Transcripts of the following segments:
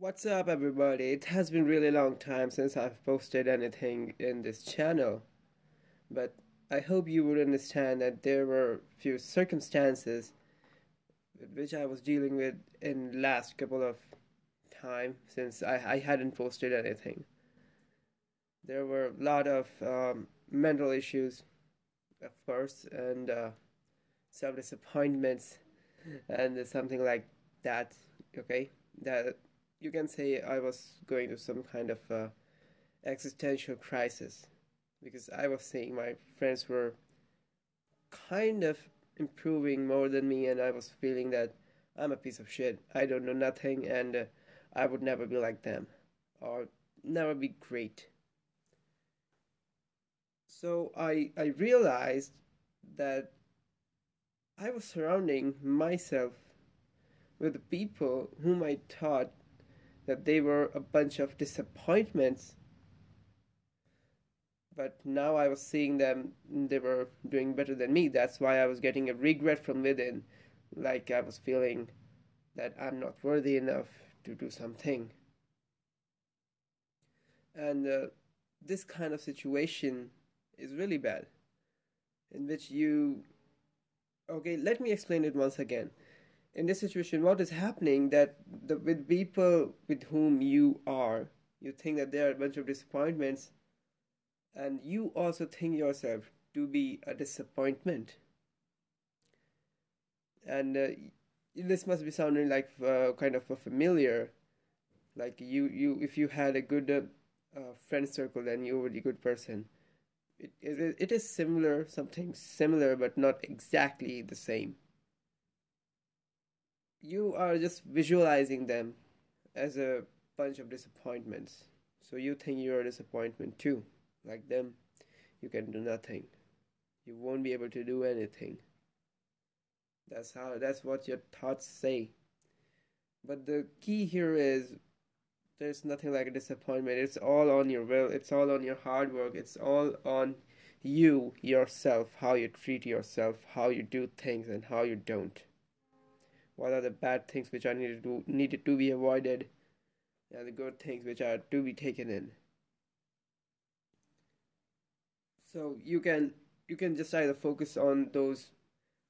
What's up, everybody? It has been really long time since I've posted anything in this channel, but I hope you would understand that there were few circumstances which I was dealing with in last couple of time since I, I hadn't posted anything. There were a lot of um, mental issues, of course, and uh, some disappointments, and something like that. Okay, that you can say I was going through some kind of uh, existential crisis because I was seeing my friends were kind of improving more than me, and I was feeling that I'm a piece of shit. I don't know nothing, and uh, I would never be like them or never be great. So I I realized that I was surrounding myself with the people whom I thought that they were a bunch of disappointments. But now I was seeing them, they were doing better than me. That's why I was getting a regret from within. Like I was feeling that I'm not worthy enough to do something. And uh, this kind of situation is really bad. In which you. Okay, let me explain it once again in this situation what is happening that the with people with whom you are you think that there are a bunch of disappointments and you also think yourself to be a disappointment. And uh, this must be sounding like uh, kind of a familiar like you you if you had a good uh, friend circle then you were a good person. It, it, it is similar something similar but not exactly the same you are just visualizing them as a bunch of disappointments. So you think you're a disappointment too. Like them, you can do nothing. You won't be able to do anything. That's how that's what your thoughts say. But the key here is there's nothing like a disappointment. It's all on your will, it's all on your hard work, it's all on you yourself, how you treat yourself, how you do things and how you don't what are the bad things which are needed to needed to be avoided? And the good things which are to be taken in. So you can you can just either focus on those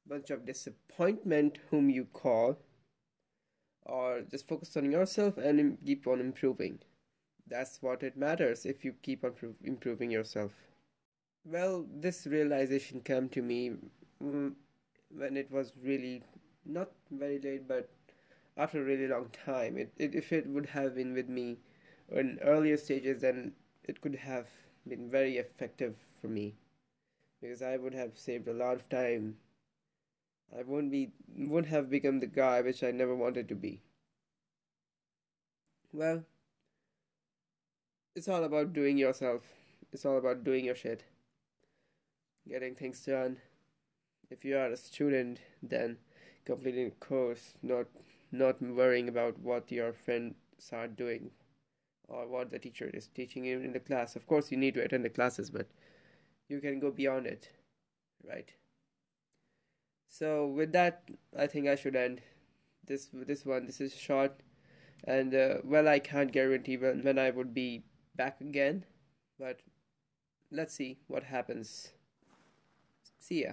bunch of disappointment whom you call or just focus on yourself and keep on improving. That's what it matters if you keep on improving yourself. Well this realization came to me mm, when it was really not very late, but after a really long time. It, it if it would have been with me in earlier stages, then it could have been very effective for me because I would have saved a lot of time. I wouldn't be wouldn't have become the guy which I never wanted to be. Well, it's all about doing yourself. It's all about doing your shit. Getting things done. If you are a student, then completing a course, not not worrying about what your friends are doing or what the teacher is teaching you in the class. Of course, you need to attend the classes, but you can go beyond it, right? So with that, I think I should end this this one. This is short, and uh, well, I can't guarantee when when I would be back again, but let's see what happens. See ya.